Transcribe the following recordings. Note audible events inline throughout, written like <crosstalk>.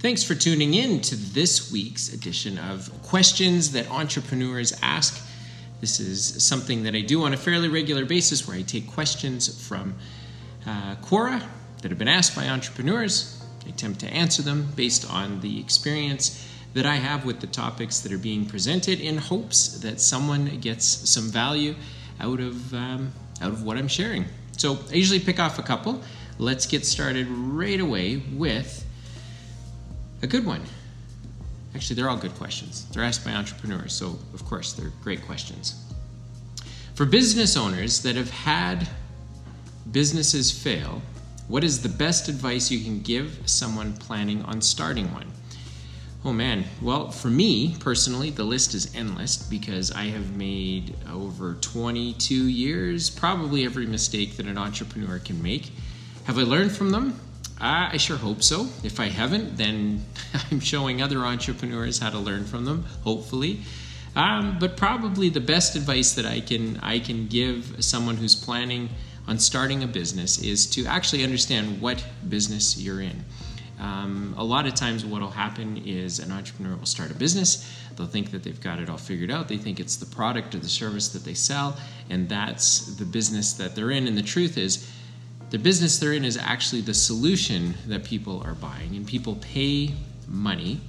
Thanks for tuning in to this week's edition of Questions That Entrepreneurs Ask. This is something that I do on a fairly regular basis where I take questions from uh, Quora that have been asked by entrepreneurs. I attempt to answer them based on the experience that I have with the topics that are being presented in hopes that someone gets some value out of, um, out of what I'm sharing. So I usually pick off a couple. Let's get started right away with a good one. Actually, they're all good questions. They're asked by entrepreneurs, so of course, they're great questions. For business owners that have had businesses fail, what is the best advice you can give someone planning on starting one? Oh man, well, for me personally, the list is endless because I have made over 22 years probably every mistake that an entrepreneur can make. Have I learned from them? Uh, I sure hope so. If I haven't, then <laughs> I'm showing other entrepreneurs how to learn from them, hopefully. Um, but probably the best advice that I can I can give someone who's planning on starting a business is to actually understand what business you're in. Um, a lot of times, what will happen is an entrepreneur will start a business. They'll think that they've got it all figured out. They think it's the product or the service that they sell, and that's the business that they're in. And the truth is, the business they're in is actually the solution that people are buying, and people pay money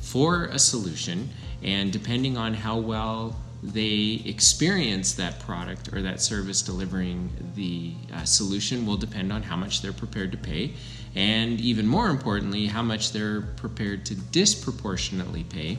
for a solution, and depending on how well they experience that product or that service delivering the uh, solution will depend on how much they're prepared to pay, and even more importantly, how much they're prepared to disproportionately pay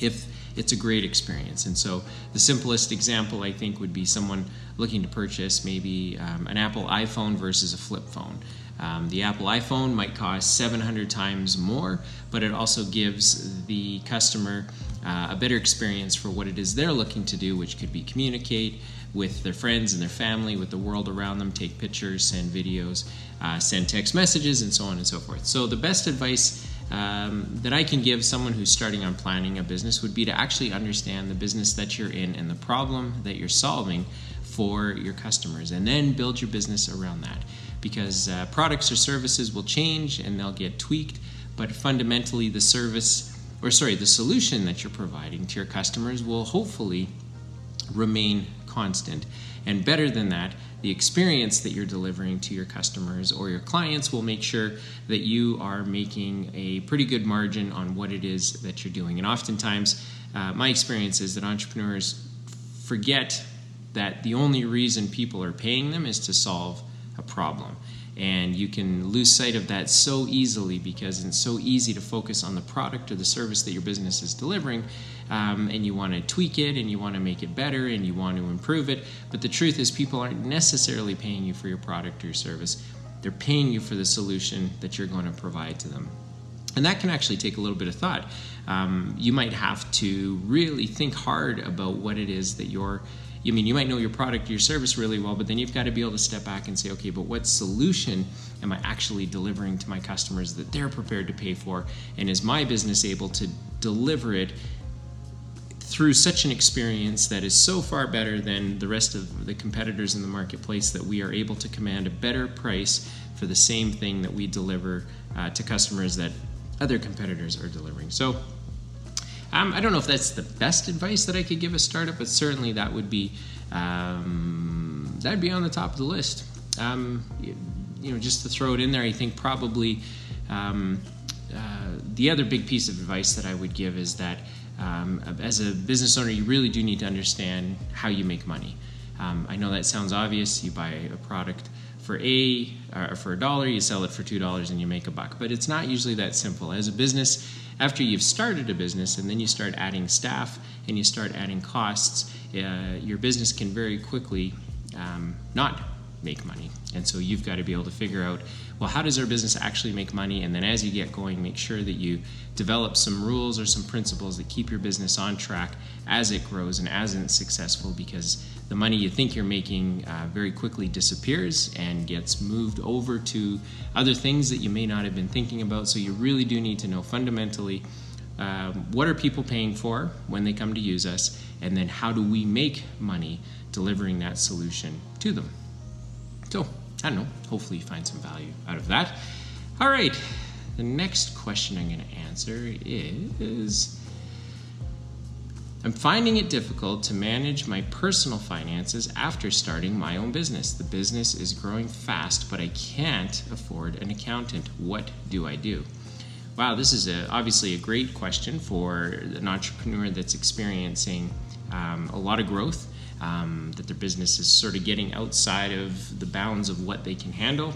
if it's a great experience. And so, the simplest example I think would be someone looking to purchase maybe um, an Apple iPhone versus a flip phone. Um, the Apple iPhone might cost 700 times more, but it also gives the customer uh, a better experience for what it is they're looking to do, which could be communicate with their friends and their family, with the world around them, take pictures, send videos, uh, send text messages, and so on and so forth. So, the best advice um, that I can give someone who's starting on planning a business would be to actually understand the business that you're in and the problem that you're solving for your customers, and then build your business around that. Because uh, products or services will change and they'll get tweaked, but fundamentally, the service or sorry, the solution that you're providing to your customers will hopefully remain constant. And better than that, the experience that you're delivering to your customers or your clients will make sure that you are making a pretty good margin on what it is that you're doing. And oftentimes, uh, my experience is that entrepreneurs forget that the only reason people are paying them is to solve a problem and you can lose sight of that so easily because it's so easy to focus on the product or the service that your business is delivering um, and you want to tweak it and you want to make it better and you want to improve it. But the truth is people aren't necessarily paying you for your product or your service. They're paying you for the solution that you're going to provide to them. And that can actually take a little bit of thought. Um, you might have to really think hard about what it is that you're I mean, you might know your product, your service really well, but then you've got to be able to step back and say, okay, but what solution am I actually delivering to my customers that they're prepared to pay for? And is my business able to deliver it through such an experience that is so far better than the rest of the competitors in the marketplace that we are able to command a better price for the same thing that we deliver uh, to customers that other competitors are delivering? So, um, I don't know if that's the best advice that I could give a startup, but certainly that would be um, that would be on the top of the list. Um, you, know, just to throw it in there, I think probably um, uh, the other big piece of advice that I would give is that um, as a business owner, you really do need to understand how you make money. Um, I know that sounds obvious. You buy a product for a or for a dollar, you sell it for two dollars, and you make a buck. But it's not usually that simple. As a business, after you've started a business and then you start adding staff and you start adding costs, uh, your business can very quickly um, not make money. And so you've got to be able to figure out well, how does our business actually make money? And then as you get going, make sure that you develop some rules or some principles that keep your business on track as it grows and as it's successful because the money you think you're making uh, very quickly disappears and gets moved over to other things that you may not have been thinking about. So you really do need to know fundamentally. Uh, what are people paying for when they come to use us? And then how do we make money delivering that solution to them? So, I don't know. Hopefully, you find some value out of that. All right. the next question I'm going to answer is I'm finding it difficult to manage my personal finances after starting my own business. The business is growing fast, but I can't afford an accountant. What do I do? Wow, this is a, obviously a great question for an entrepreneur that's experiencing um, a lot of growth, um, that their business is sort of getting outside of the bounds of what they can handle.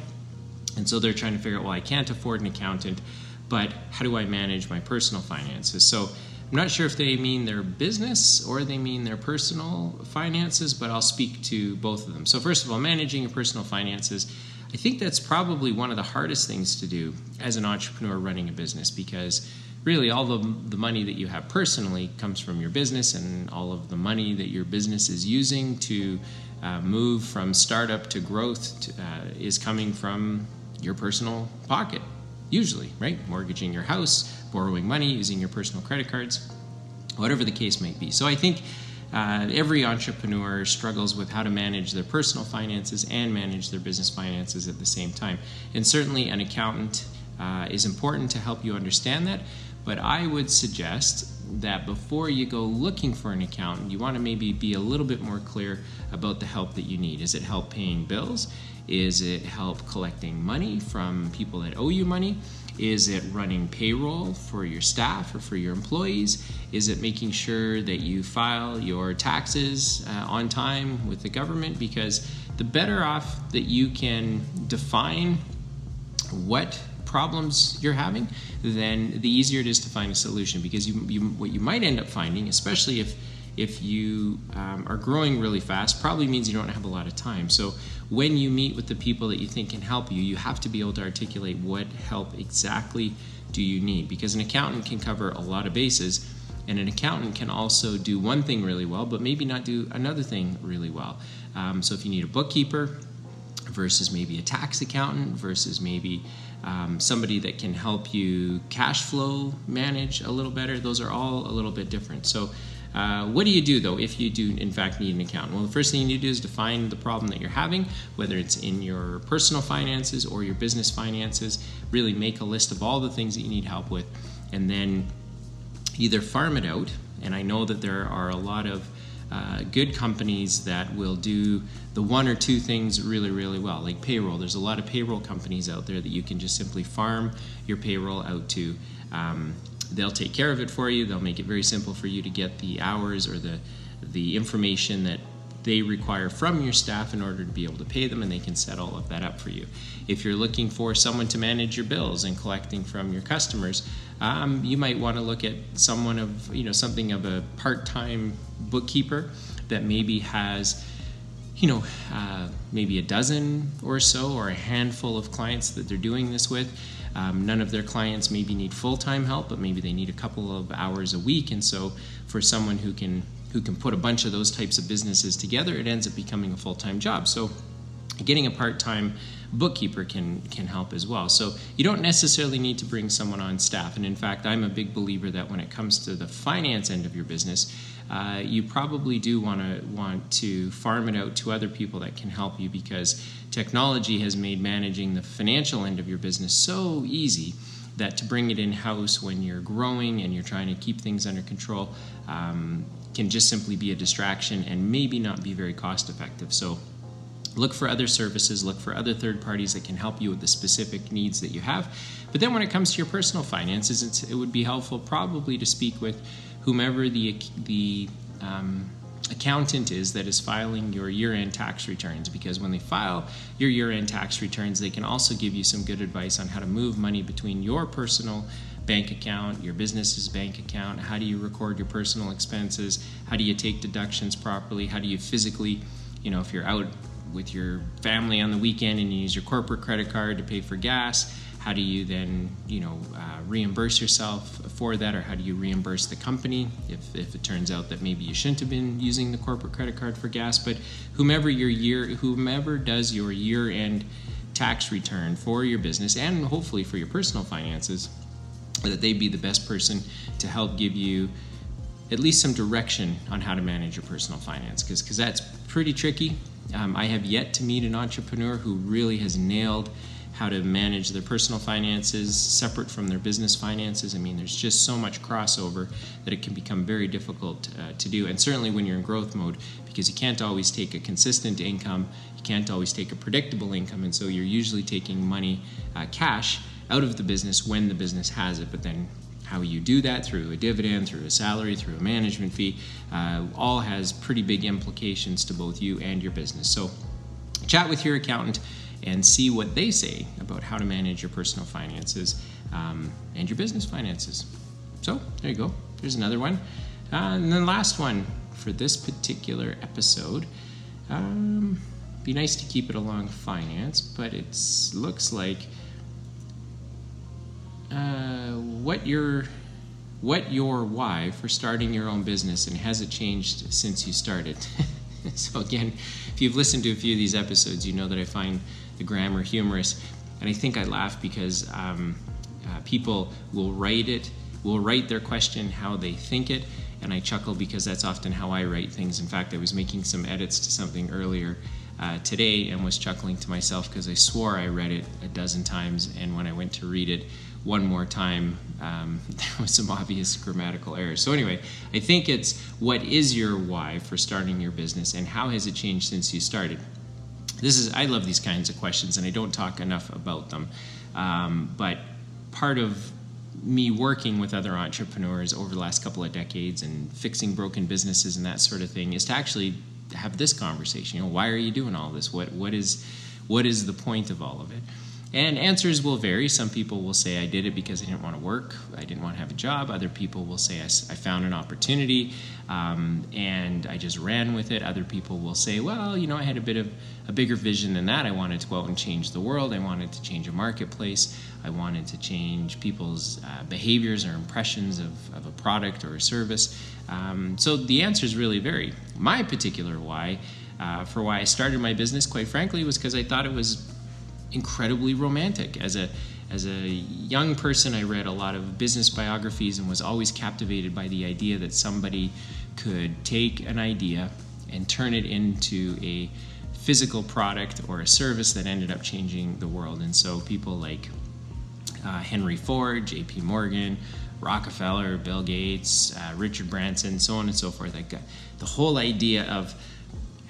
And so they're trying to figure out, well, I can't afford an accountant, but how do I manage my personal finances? So I'm not sure if they mean their business or they mean their personal finances, but I'll speak to both of them. So, first of all, managing your personal finances I think that's probably one of the hardest things to do as an entrepreneur running a business because really all the, the money that you have personally comes from your business and all of the money that your business is using to uh, move from startup to growth to, uh, is coming from your personal pocket usually right? Mortgaging your house borrowing money using your personal credit cards whatever the case might be. So i think uh, every entrepreneur struggles with how to manage their personal finances and manage their business finances at the same time. And certainly, an accountant uh, is important to help you understand that. But I would suggest that before you go looking for an accountant, you want to maybe be a little bit more clear about the help that you need. Is it help paying bills? Is it help collecting money from people that owe you money? Is it running payroll for your staff or for your employees? Is it making sure that you file your taxes uh, on time with the government? Because the better off that you can define what problems you're having, then the easier it is to find a solution. Because you, you, what you might end up finding, especially if if you um, are growing really fast, probably means you don't have a lot of time. So when you meet with the people that you think can help you, you have to be able to articulate what help exactly do you need. Because an accountant can cover a lot of bases, and an accountant can also do one thing really well, but maybe not do another thing really well. Um, so if you need a bookkeeper versus maybe a tax accountant versus maybe um, somebody that can help you cash flow manage a little better, those are all a little bit different. So uh, what do you do though if you do in fact need an accountant? Well, the first thing you need to do is define the problem that you're having, whether it's in your personal finances or your business finances. Really make a list of all the things that you need help with, and then either farm it out. And I know that there are a lot of uh, good companies that will do the one or two things really, really well, like payroll. There's a lot of payroll companies out there that you can just simply farm your payroll out to. Um, they'll take care of it for you. They'll make it very simple for you to get the hours or the the information that they require from your staff in order to be able to pay them, and they can set all of that up for you. If you're looking for someone to manage your bills and collecting from your customers, um, you might want to look at someone of you know something of a part-time bookkeeper that maybe has you know, uh, maybe a dozen or so or a handful of clients that they're doing this with. Um, none of their clients maybe need full-time help, but maybe they need a couple of hours a week. And so, for someone who can who can put a bunch of those types of businesses together, it ends up becoming a full-time job. So, getting a part-time bookkeeper can can help as well. So you don't necessarily need to bring someone on staff. And in fact, I'm a big believer that when it comes to the finance end of your business, uh, you probably do want to want to farm it out to other people that can help you because technology has made managing the financial end of your business so easy that to bring it in house when you're growing and you're trying to keep things under control um, can just simply be a distraction and maybe not be very cost effective. So look for other services, look for other third parties that can help you with the specific needs that you have. But then when it comes to your personal finances, it would be helpful probably to speak with whomever the, the um, accountant is that is filing your year end tax returns because when they file your year end tax returns, they can also give you some good advice on how to move money between your personal bank account, your business's bank account. How do you record your personal expenses? How do you take deductions properly? How do you physically, you know, if you're out with your family on the weekend and you use your corporate credit card to pay for gas, how do you then you know uh, reimburse yourself for that or how do you reimburse the company? If, if it turns out that maybe you shouldn't have been using the corporate credit card for gas but whomever your year whomever does your year end tax return for your business and hopefully for your personal finances that they'd be the best person to help give you at least some direction on how to manage your personal finance. Because because that's pretty tricky. Um, i have yet to meet an entrepreneur who really has nailed how to manage their personal finances separate from their business finances. I mean, there's just so much crossover that it can become very difficult uh, to do. And certainly when you're in growth mode, because you can't always take a consistent income, you can't always take a predictable income, and so you're usually taking money, uh, cash, out of the business when the business has it, but then how you do that through a dividend, through a salary, through a management fee, uh, all has pretty big implications to both you and your business. So, chat with your accountant and see what they say about how to manage your personal finances um, and your business finances. So, there you go. There's another one. Uh, and then, last one for this particular episode. Um, be nice to keep it along finance, but it looks like uh, what your what your why for starting your own business and has it changed since you started? <laughs> so again, if you've listened to a few of these episodes, you know that I find the grammar humorous, and I think I laugh because um, uh, people will write it, will write their question how they think it, and I chuckle because that's often how I write things. In fact, I was making some edits to something earlier uh, today and was chuckling to myself because I swore I read it a dozen times, and when I went to read it one more time, um, <laughs> there was some obvious grammatical errors. So anyway, I think it's what is your why for starting your business, and how has it changed since you started? This is I love these kinds of questions, and I don't talk enough about them. Um, but part of me working with other entrepreneurs over the last couple of decades and fixing broken businesses and that sort of thing is to actually have this conversation. You know, why are you doing all this? What what is what is the point of all of it? And answers will vary. Some people will say, I did it because I didn't want to work, I didn't want to have a job. Other people will say, I, I found an opportunity um, and I just ran with it. Other people will say, well, you know, I had a bit of a bigger vision than that. I wanted to go out and change the world, I wanted to change a marketplace, I wanted to change people's uh, behaviors or impressions of, of, a product or a service. Um, so the answers really vary. My particular why. Uh, for why I started my business, quite frankly, was because I thought it was incredibly romantic. As a as a young person, I read a lot of business biographies and was always captivated by the idea that somebody could take an idea and turn it into a physical product or a service that ended up changing the world. And so people like uh, Henry Ford, J.P. Morgan, Rockefeller, Bill Gates, uh, Richard Branson, so on and so forth. Like uh, the whole idea of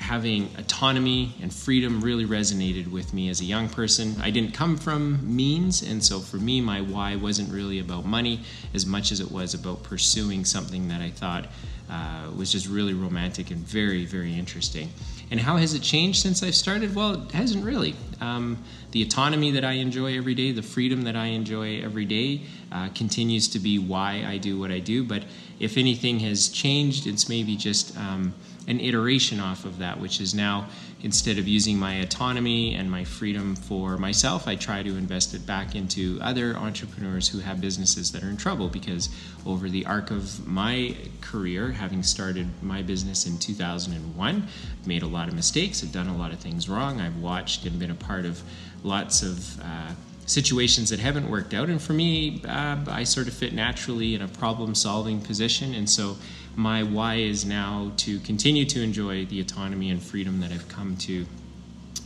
having autonomy and freedom really resonated with me as a young person. I didn't come from means, and so for me, my why wasn't really about money as much as it was about pursuing something that I thought uh, was just really romantic and very, very interesting. And how has it changed since I've started? Well, it hasn't really. Um, the autonomy that I enjoy every day, the freedom that I enjoy every day, uh, continues to be why I do what I do. But if anything has changed, it's maybe just um, an iteration off of that, which is now instead of using my autonomy and my freedom for myself, I try to invest it back into other entrepreneurs who have businesses that are in trouble. Because over the arc of my career, having started my business in 2001, I've made a lot of mistakes, I've done a lot of things wrong, I've watched and been a part of lots of uh, situations that haven't worked out. And for me, uh, I sort of fit naturally in a problem solving position. And so my why is now to continue to enjoy the autonomy and freedom that I've come to.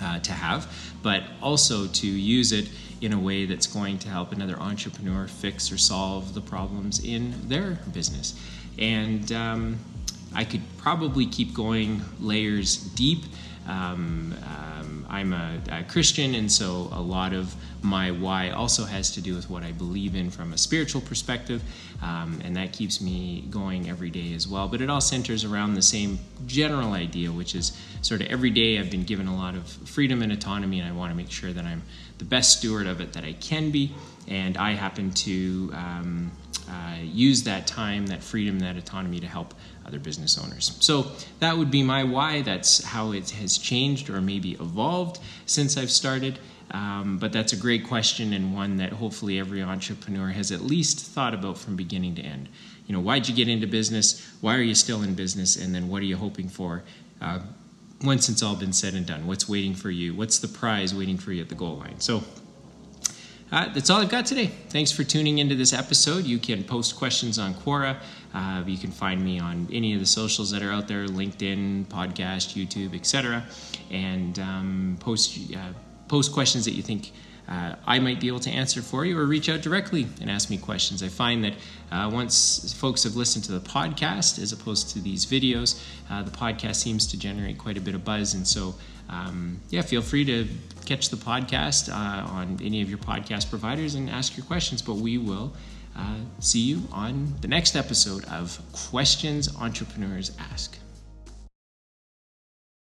Uh, to have, but also to use it in a way that's going to help another entrepreneur fix or solve the problems in their business. And um, I could probably keep going layers deep. Um, um, I'm a, a, Christian, and so a lot of my why also has to do with what I believe in from a spiritual perspective, um, and that keeps me going every day as well. But it all centers around the same general idea, which is sort of every day I've been given a lot of freedom and autonomy, and I want to make sure that I'm the best steward of it that I can be, and I happen to um, uh, use that time, that freedom, that autonomy to help other business owners. So that would be my why. That's how it has changed or maybe evolved since I've started. Um, but that's a great question and one that hopefully every entrepreneur has at least thought about from beginning to end. You know, why'd you get into business? Why are you still in business? And then what are you hoping for? Uh, once it's all been said and done, what's waiting for you? What's the prize waiting for you at the goal line? So uh, that's all I've got today. Thanks for tuning into this episode. You can post questions on Quora. Uh, you can find me on any of the socials that are out there LinkedIn, podcast, YouTube, etc. And um, post, uh, post questions that you think uh, I might be able to answer for you, or reach out directly and ask me questions. I find that uh, once folks have listened to the podcast as opposed to these videos, uh, the podcast seems to generate quite a bit of buzz. And so, um, yeah, feel free to catch the podcast uh, on any of your podcast providers and ask your questions. But we will uh, see you on the next episode of Questions Entrepreneurs Ask.